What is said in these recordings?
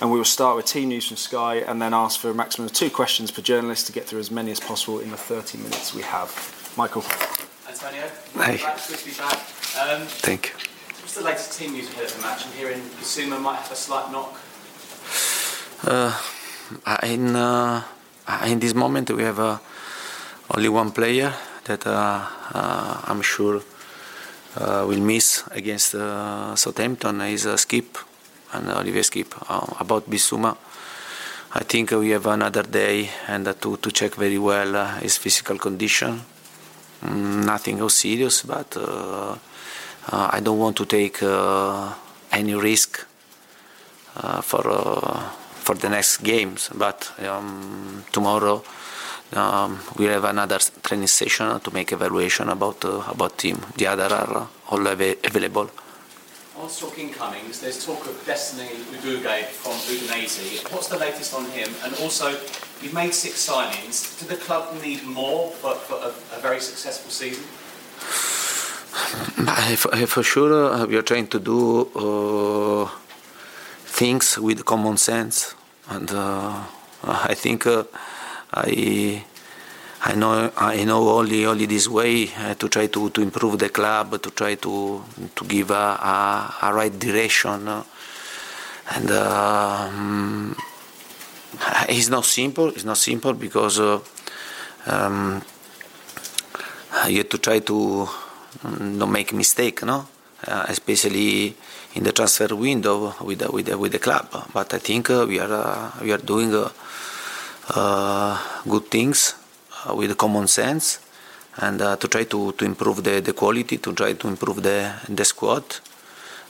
And we will start with team news from Sky and then ask for a maximum of two questions per journalist to get through as many as possible in the 30 minutes we have. Michael. Antonio, Hey. glad to be back. Um, Thank you. what's the latest team news ahead of the match? I'm hearing Bissouma might have a slight knock. Uh, in uh, in this moment, we have uh, only one player that uh, uh, I'm sure uh, will miss against uh, Southampton. Is uh, Skipp and Olivier Skipp. Uh, about Bissouma, I think we have another day and uh, to to check very well uh, his physical condition. Mm, nothing else serious, but uh, uh, I don't want to take uh, any risk uh, for uh, for the next games. But um, tomorrow um, we have another training session to make evaluation about uh, about team. The other are all ava- available. On talk incomings, there's talk of Destiny Udogie from Udinese. What's the latest on him? And also, you've made six signings. Do the club need more for, for a, a very successful season? For, for sure, uh, we are trying to do uh, things with common sense, and uh, I think uh, I I know I know only only this way uh, to try to, to improve the club, to try to to give a, a, a right direction, and uh, mm, it's not simple. It's not simple because. Uh, um, you have to try to mm, not make mistake, no? Uh, especially in the transfer window with the, with with the club. But I think uh, we are uh, we are doing good things with common sense and uh, to try to, to improve the, the quality, to try to improve the the squad.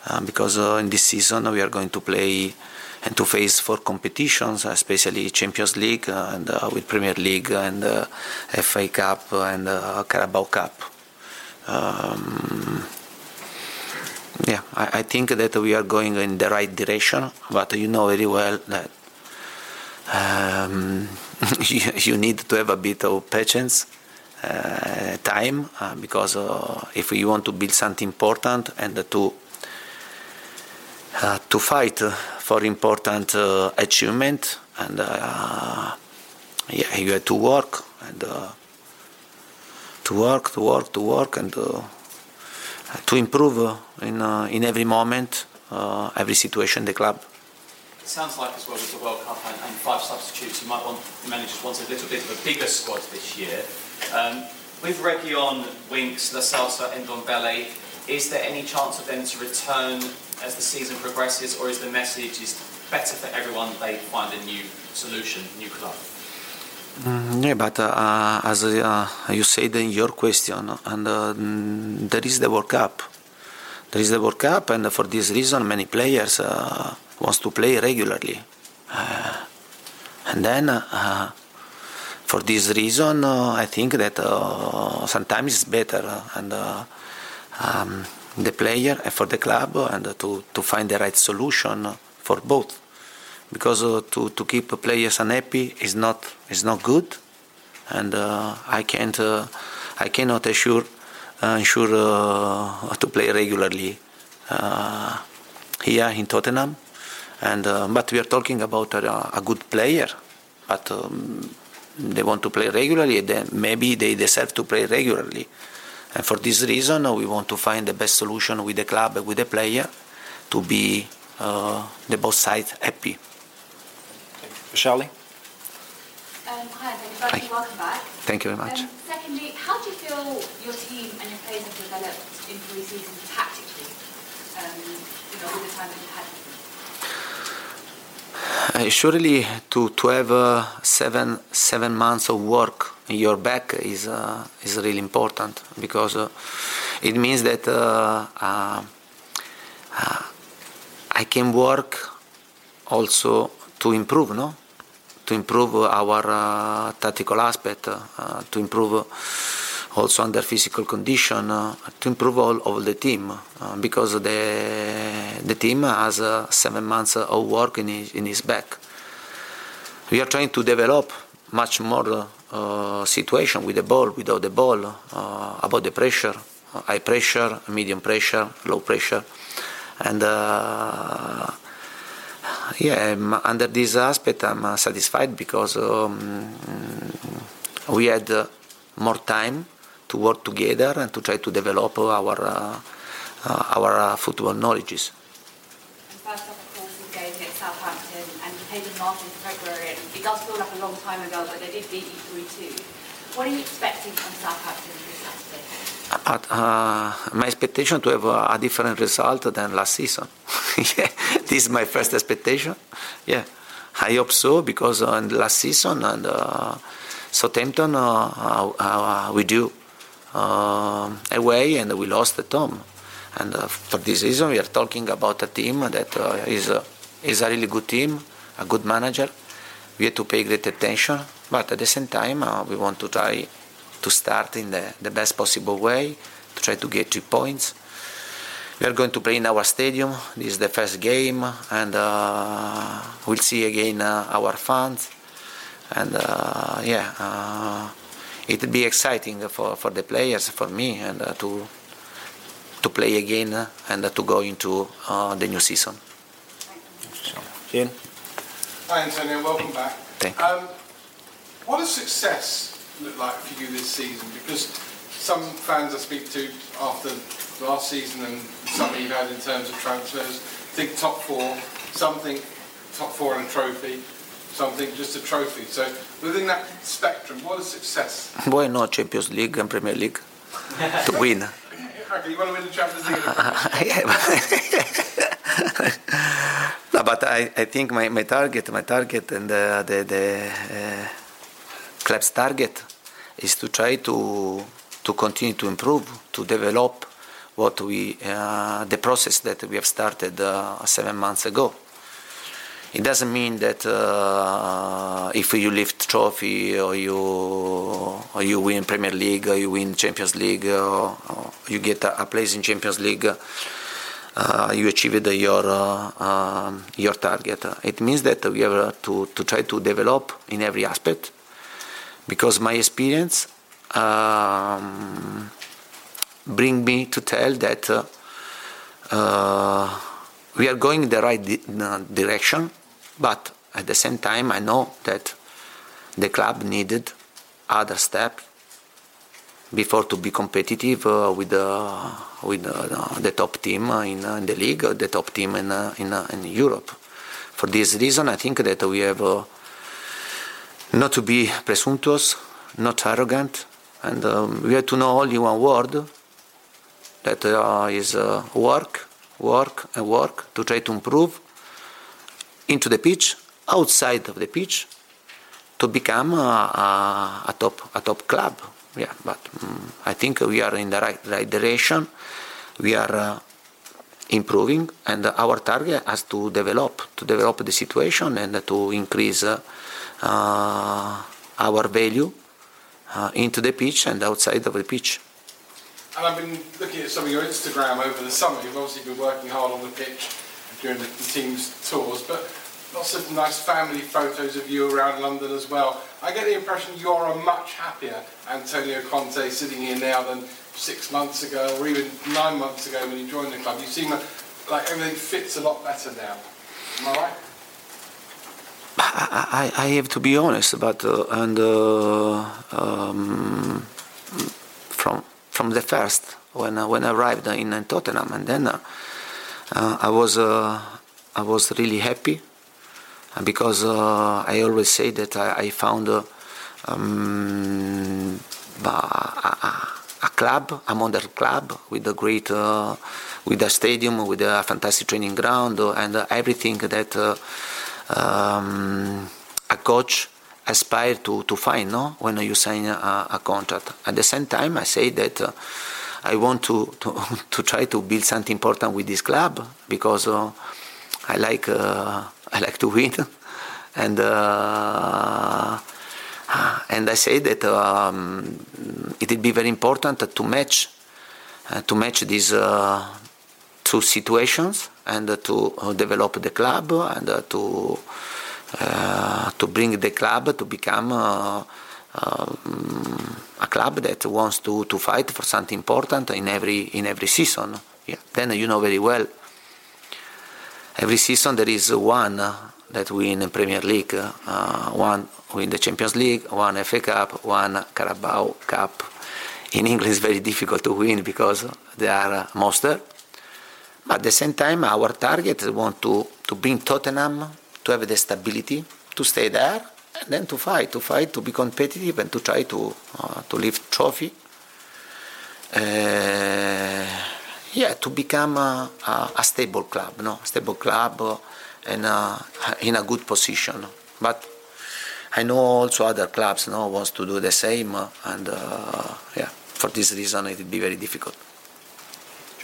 Uh, because uh, in this season we are going to play and to face four competitions, especially Champions League uh, and uh, with Premier League and uh, FA Cup and uh, Carabao Cup. Um, yeah, I, I think that we are going in the right direction, but you know very well that um, you, you need to have a bit of patience, uh, time, uh, because uh, if you want to build something important and to uh, to fight for important uh, achievement and uh, yeah, you have to work and to work, to work, to work, and to improve in in every moment, every situation, the club. It sounds like as well with the World Cup and, and five substitutes, you might want the managers want a little bit of a bigger squad this year. Um, with Reguilón, Winks, Lo Celso, and Ndombele, is there any chance of them to return as the season progresses, or is the message is better for everyone they find a new solution, new club? Mm, yeah, but uh, as uh, you said in your question, and uh, mm, there is the World Cup. There is the World Cup, and for this reason, many players uh, wants to play regularly. Uh, And then, uh, for this reason, uh, I think that uh, sometimes it's better and um, the player and for the club and to, to find the right solution for both. Because to, to keep players unhappy is not is not good, and I can't I cannot assure ensure to play regularly here in Tottenham and uh, but we are talking about a, a good player but um, they want to play regularly then maybe they deserve to play regularly and for this reason uh, we want to find the best solution with the club with the player to be uh, the both sides happy Charlie um, hi, thank you. Welcome back. Thank you very much. Um, secondly, how do you feel your team and your players have developed in pre-season tactically? Um, you know, with the time that you've had surely to, to have uh, seven seven months of work in your back is uh, is really important because uh, it means that uh, uh, I can work also to improve, no, to improve our tactical aspect, to improve also under physical condition uh, to improve all of the team uh, because the the team has uh, seven months of work in his, in his back. We are trying to develop much more uh, situation with the ball, without the ball, uh, about the pressure, high pressure, medium pressure, low pressure, and yeah, under this aspect, I'm satisfied because um, we had more time to work together and to try to develop our uh, uh, our uh, football knowledges. First up, of course, is going against Southampton, and you played them last in February. And it does feel like a long time ago, but they did beat you 3-2. What are you expecting from Southampton this Saturday? But, uh, my expectation to have a, a, different result than last season. yeah, this is my first expectation. Yeah, I hope so because uh, in last season and uh, Southampton we do uh, away and we lost at home. And uh, for this reason, we are talking about a team that uh, is, is a really good team, a good manager. We have to pay great attention, but at the same time, we want to try to start in the, best possible way, to try to get two points. We are going to play in our stadium. This is the first game, and uh, we'll see again uh, our fans. And uh, yeah, it would be exciting for, for the players, for me, and uh, to to play again uh, and uh, to go into uh, the new season. Ian? Hi, Antonio. Welcome back. Thank you. Um, what does success look like for you this season? Because some fans I speak to after last season and some you've had in terms of transfers think top four, some think top four and a trophy, something, just a trophy. So within that spectrum, what is success? Why not Champions League and Premier League to win? Okay, you want to win the Champions League? no, but I, I think my, my target, my target, and the the, the uh, club's target is to try to to continue to improve, to develop what we uh, the process that we have started uh, seven months ago. It doesn't mean that uh, if you lift trophy or you or you win Premier League or you win Champions League or, or you get a, a, place in Champions League, uh, you achieved your uh, um, your target. It means that we have to to try to develop in every aspect, because my experience um, bring me to tell that. Uh, we are going in the right di- direction, but at the same time, I know that the club needed other steps before to be competitive uh, with uh, with uh, the top team in, in, the league, the top team in in, in, Europe. For this reason, I think that we have not to be presumptuous, not arrogant, and um, we have to know only one word that uh, is uh, work, work, and work to try to improve into the pitch, outside of the pitch, to become a, a, a top a top club. Yeah, but um, I think we are in the right, right direction. We are uh, improving, and our target has to develop to develop the situation and to increase uh, uh, our value uh, into the pitch and outside of the pitch. And I've been looking at some of your Instagram over the summer. You've obviously been working hard on the pitch during the, the team's tours, but lots of nice family photos of you around London as well. I get the impression you're a much happier Antonio Conte sitting here now than six months ago or even nine months ago when you joined the club. You seem like everything fits a lot better now. Am I right? I, I, have to be honest, but uh, and uh, um, from from the first when uh, when I arrived in, in Tottenham, and then uh, uh, I was uh, I was really happy because I always say that I, I found um, a, a, club, a modern club with a great with a stadium, with a fantastic training ground, and everything that um, a coach aspire to, to find no? when you sign a, a, contract. At the same time, I say that uh, I want to, to, to, try to build something important with this club because uh, I like uh, I like to win, and uh, and I say that um, it will be very important to match uh, to match these uh, two situations and to uh, develop the club and uh, to uh, to bring the club to become um, a club that wants to, to fight for something important in every in every season. Yeah. Then you know very well. Every season there is one that win in Premier League, uh, one win the Champions League, one FA Cup, one Carabao Cup. In England, it's very difficult to win because they are monster. But at the same time, our target is want to, to bring Tottenham to have the stability, to stay there, and then to fight, to fight, to be competitive, and to try to uh, to lift trophy. Uh, yeah, to become a, a, a, stable club, no, stable club, uh, and uh, in a good position. But I know also other clubs, no, wants to do the same, and uh, yeah, for this reason it will be very difficult.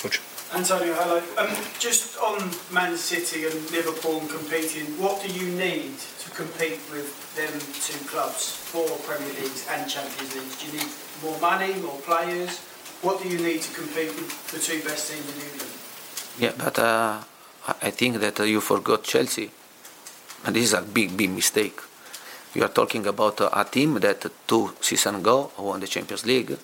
George. Antonio, hello. Um, just on Man City and Liverpool competing, what do you need to compete with them two clubs for Premier Leagues and Champions Leagues? Do you need more money, more players? What do you need to compete with the two best teams in England? Yeah, but uh, I think that uh, you forgot Chelsea. And this is a big, big mistake. You are talking about uh, a team that two seasons ago won the Champions League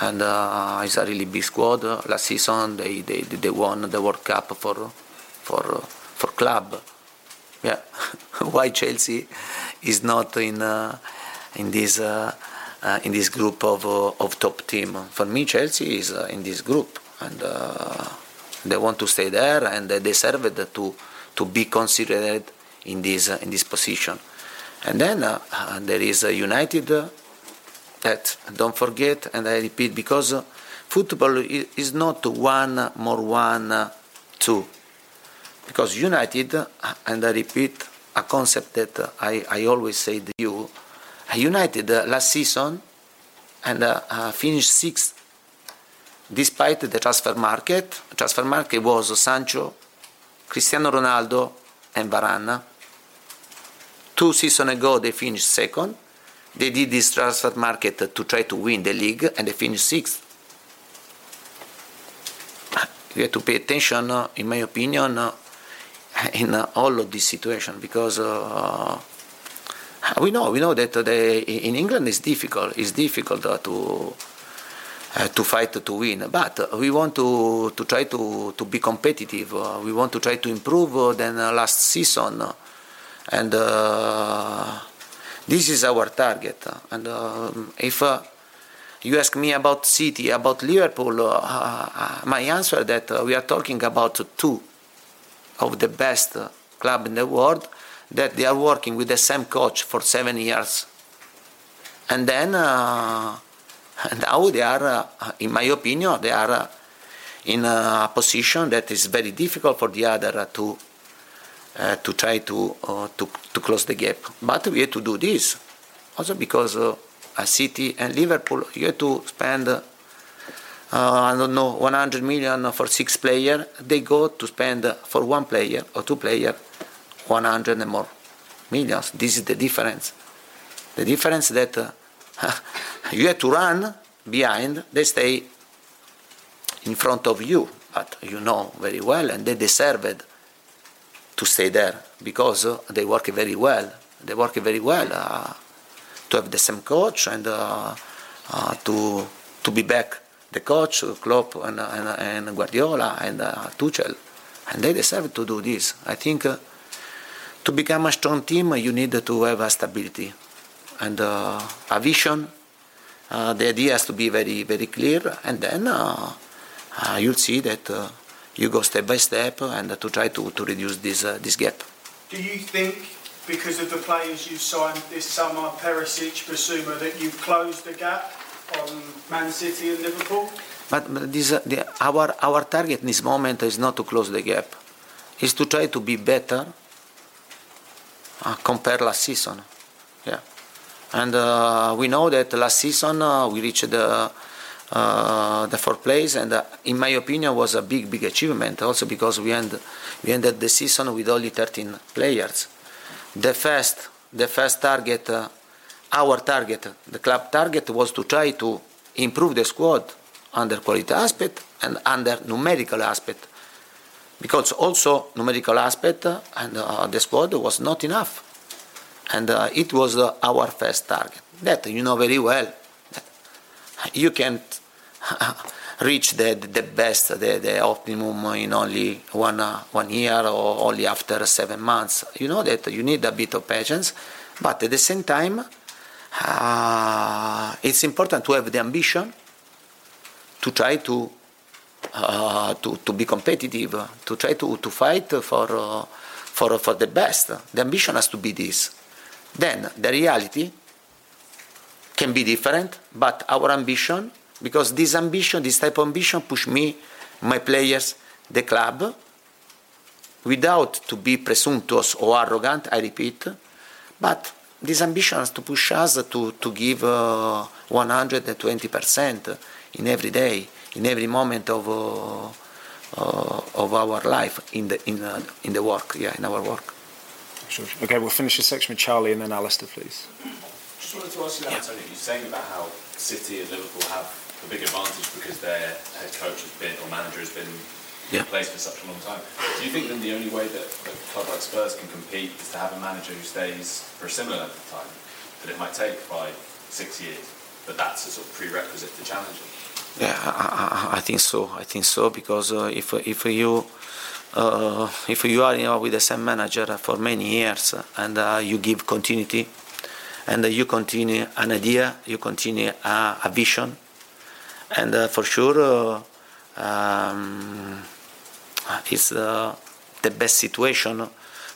and uh, it's a really big squad. Last season they, they, they won the World Cup for for for club. Yeah, why Chelsea is not in uh, in this uh, uh in this group of uh, of top team? For me, Chelsea is uh, in this group, and uh, they want to stay there, and they deserve to to be considered in this uh, in this position. And then uh, there is United that don't forget, and I repeat, because football is not one more one two. Because United, and I repeat a concept that I, I always say to you, United last season and uh, uh, finished sixth despite the transfer market. Transfer market was Sancho, Cristiano Ronaldo, and Varane. Two seasons ago they finished second. They did this transfer market to try to win the league and they finished sixth. You have to pay attention, in my opinion, in all of this situation because uh, we know we know that the, in England it's difficult. It's difficult to uh, to fight to win, but we want to to try to to be competitive. Uh, we want to try to improve than last season, and this is our target. And if uh, you ask me about City, about Liverpool, uh, uh, my answer that uh, we are talking about two of the best uh, club in the world that they are working with the same coach for seven years. And then uh, now they are, in my opinion, they are in a position that is very difficult for the other to uh, to try to, uh, to, to close the gap. But we have to do this also because uh, a city and Liverpool, you have to spend uh, I don't know 100 million for six players. They go to spend for one player or two player 100 and more. millions. This is the difference. The difference that uh, you have to run behind, they stay in front of you, but you know very well, and they deserved to stay there because uh, they work very well. They work very well uh, to have the same coach and uh, uh to to be back the coach, Klopp and, and, and Guardiola and uh, Tuchel, and they deserve to do this. I think uh, to become a strong team, you need to have a stability and uh, a vision. Uh, the idea has to be very very clear, and then uh, you'll see that you go step by step and to try to, to reduce this, uh, this gap. Do you think, because of the players you've signed this summer, Perisic, Bissouma, that you've closed the gap on Man City and Liverpool? But this, uh, the, our, our target in this moment is not to close the gap, is to try to be better uh, compare last season. Yeah. And uh, we know that last season uh, we reached the the fourth place, and in my opinion, was a big, big achievement. Also because we end, we ended the season with only 13 players. The first, the first target, our target, the club target, was to try to improve the squad under quality aspect and under numerical aspect, because also numerical aspect and uh, the squad was not enough, and uh, it was uh, our first target. That you know very well you can't reach the, the best, the, the optimum in only one, uh, one year or only after seven months. You know that you need a bit of patience, but at the same time, uh, it's important to have the ambition to try to, uh, to, to be competitive, to try to, to fight for, uh, for, for the best. The ambition has to be this. Then the reality can be different, but our ambition, because this ambition, this type of ambition, push me, my players, the club, without to be presumptuous or arrogant, I repeat, but this ambition has to push us to, to give uh, 120% in every day, in every moment of, uh, uh, of our life in the, in, uh, in the work, yeah, in our work. Sure. Okay, we'll finish this section with Charlie and then Alistair, please. Just wanted to ask you that, Antonio. You're saying about how City and Liverpool have a big advantage because their head coach has been or manager has been yeah. in place for such a long time. Do you think then the only way that a club like Spurs can compete is to have a manager who stays for a similar length of time? That it might take five, six years, but that's a sort of prerequisite to challenging. Yeah, I, I, think so. I think so because uh, if if you uh, if you are you know, with the same manager for many years and uh, you give continuity and you continue an idea, you continue a, a vision, and for sure um, it's uh, the best situation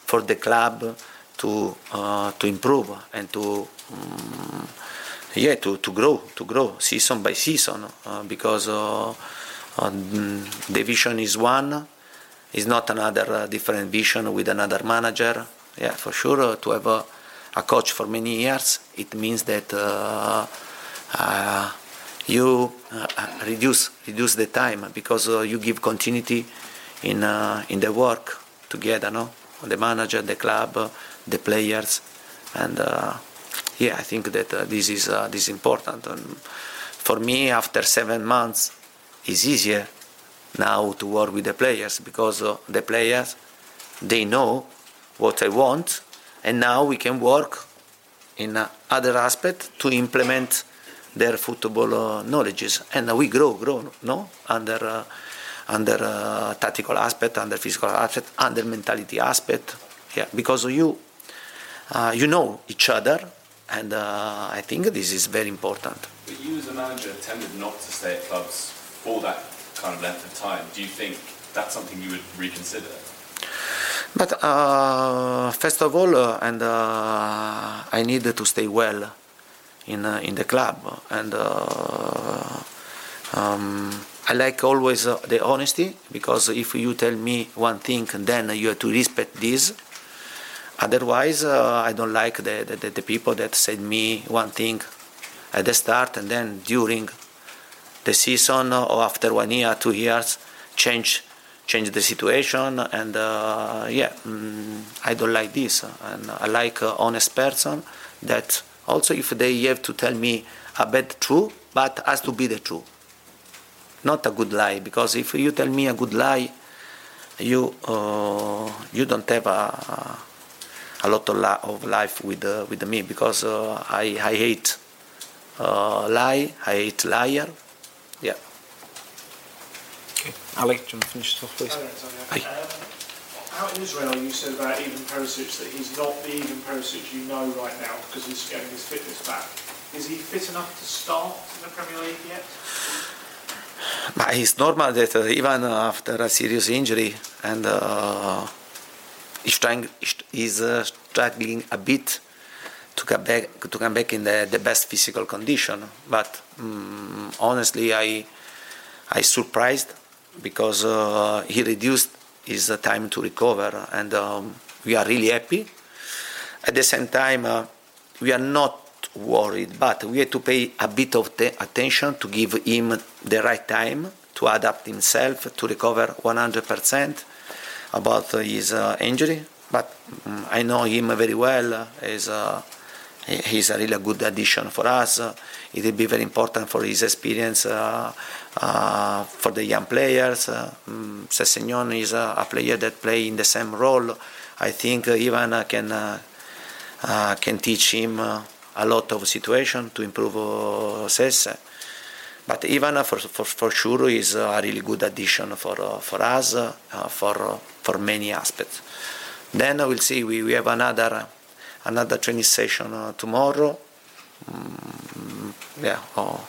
for the club to uh, to improve and to um, yeah to, to grow to grow season by season uh, because uh, the vision is one is not another different vision with another manager yeah for sure to have a a coach for many years, it means that uh, uh, you uh, reduce reduce the time because you give continuity in in the work together, no? The manager, the club, the players, and yeah, I think that this is this is important. And for me, after seven months, it's easier now to work with the players because the players they know what I want. And now we can work in other aspects to implement their football uh, knowledges. And we grow grow no? Under uh, under uh, tactical aspect under physical aspect under mentality aspect. Yeah because you uh, you know each other and uh, I think this is very important. But you as a manager tended not to stay at clubs for that kind of length of time. Do you think that's something you would reconsider? But uh, first of all, uh, and uh, I need to stay well in uh, in the club, and uh, um, I like always uh, the honesty because if you tell me one thing, then you have to respect this. Otherwise, I don't like the, the, the people that said me one thing at the start and then during the season or after one year, two years, change change the situation, and uh, yeah, mm, I don't like this, and I like uh, honest person that also if they have to tell me a bad truth, but has to be the truth, not a good lie, because if you tell me a good lie, you uh, you don't have a, a lot of, la- of life with uh, with me because uh, I I hate uh, lie, I hate liar, yeah. Okay. Alec, do you want to finish this off, please? Um, out in Israel, you said about Ivan Perisic that he's not the Ivan Perisic you know right now because he's getting his fitness back. Is he fit enough to start in the Premier League yet? But it's normal that uh, even after a serious injury and uh, he's, trying, struggling a bit to come back to come back in the, the best physical condition. But um, honestly, I I surprised because uh, he reduced his uh, time to recover, and um, we are really happy. At the same time, uh, we are not worried, but we have to pay a bit of attention to give him the right time to adapt himself to recover 100% about his uh, injury. But um, I know him very well. He's, uh, he's a really good addition for us. it will be very important for his experience uh, uh, for the young players. Um, Sessegnon is a, player that play in the same role. I think Ivan can can teach him a lot of situation to improve uh. But even for, for, for sure is a really good addition for, uh, for us uh, for, for many aspects. Then we'll see, we, we have another, another training session tomorrow. Mm, yeah, or,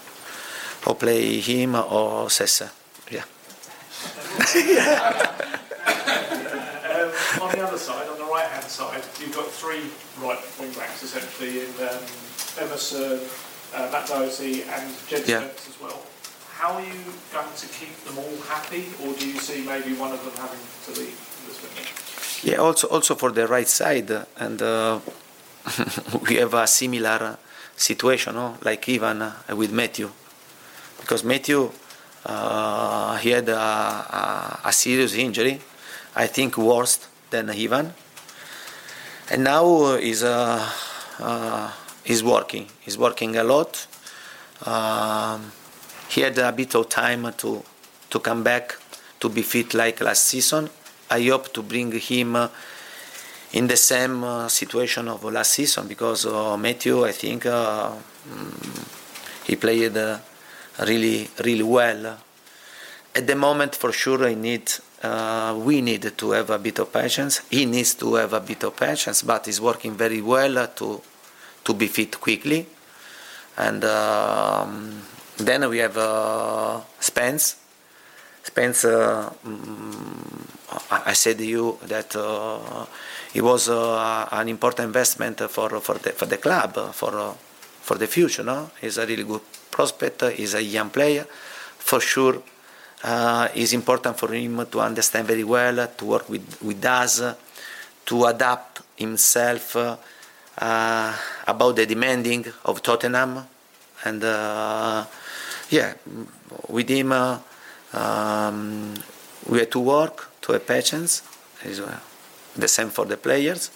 or play him or Sesse. Yeah. um, on the other side, on the right hand side, you've got three right wing backs essentially in um, Emerson, uh, Matt Doherty, and Jed yeah. Spence as well. How are you going to keep them all happy, or do you see maybe one of them having to leave this window? Yeah, also also for the right side, and uh, we have a similar situation, no? like Ivan uh, with Matthew, because Matthew uh, he had a, a, a, serious injury, I think worse than Ivan, and now is uh, uh, he's working. He's working a lot. Um, he had a bit of time to to come back to be fit like last season. I hope to bring him uh, in the same uh, situation of last season because uh, Matthew, I think, uh, mm, he played uh, really, really well. At the moment, for sure, I need, uh, we need to have a bit of patience. He needs to have a bit of patience, but he's working very well to to be fit quickly. And um, then we have uh, Spence. Spence, uh, um, I said to you that uh, it was uh, an important investment for for the for the club for uh, for the future. No, he's a really good prospect. He's a young player, for sure. Uh, it's important for him to understand very well, to work with with us, to adapt himself about the demanding of Tottenham, and uh, yeah, with him uh, um, we had to work to have patience. the same for the players.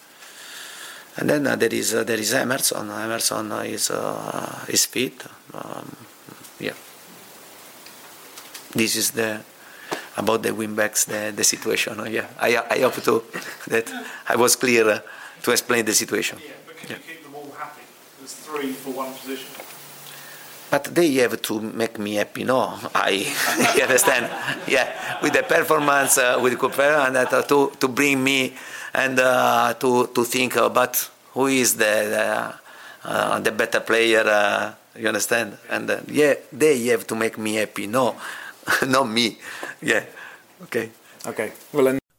And then uh, there is uh, there is Emerson. Emerson is uh, is fit. Um, yeah. This is the about the wingbacks the, the situation. Yeah, I I hope to that I was clear to explain the situation. Yeah yeah. you keep them all happy? There's three for one position. But they have to make me happy, no? I understand. Yeah, with the performance, uh, with Cooper, and uh, to to bring me and uh, to to think about who is the the, uh, the better player. Uh, you understand? And uh, yeah, they have to make me happy. No, not me. Yeah. Okay. Okay. Well, then.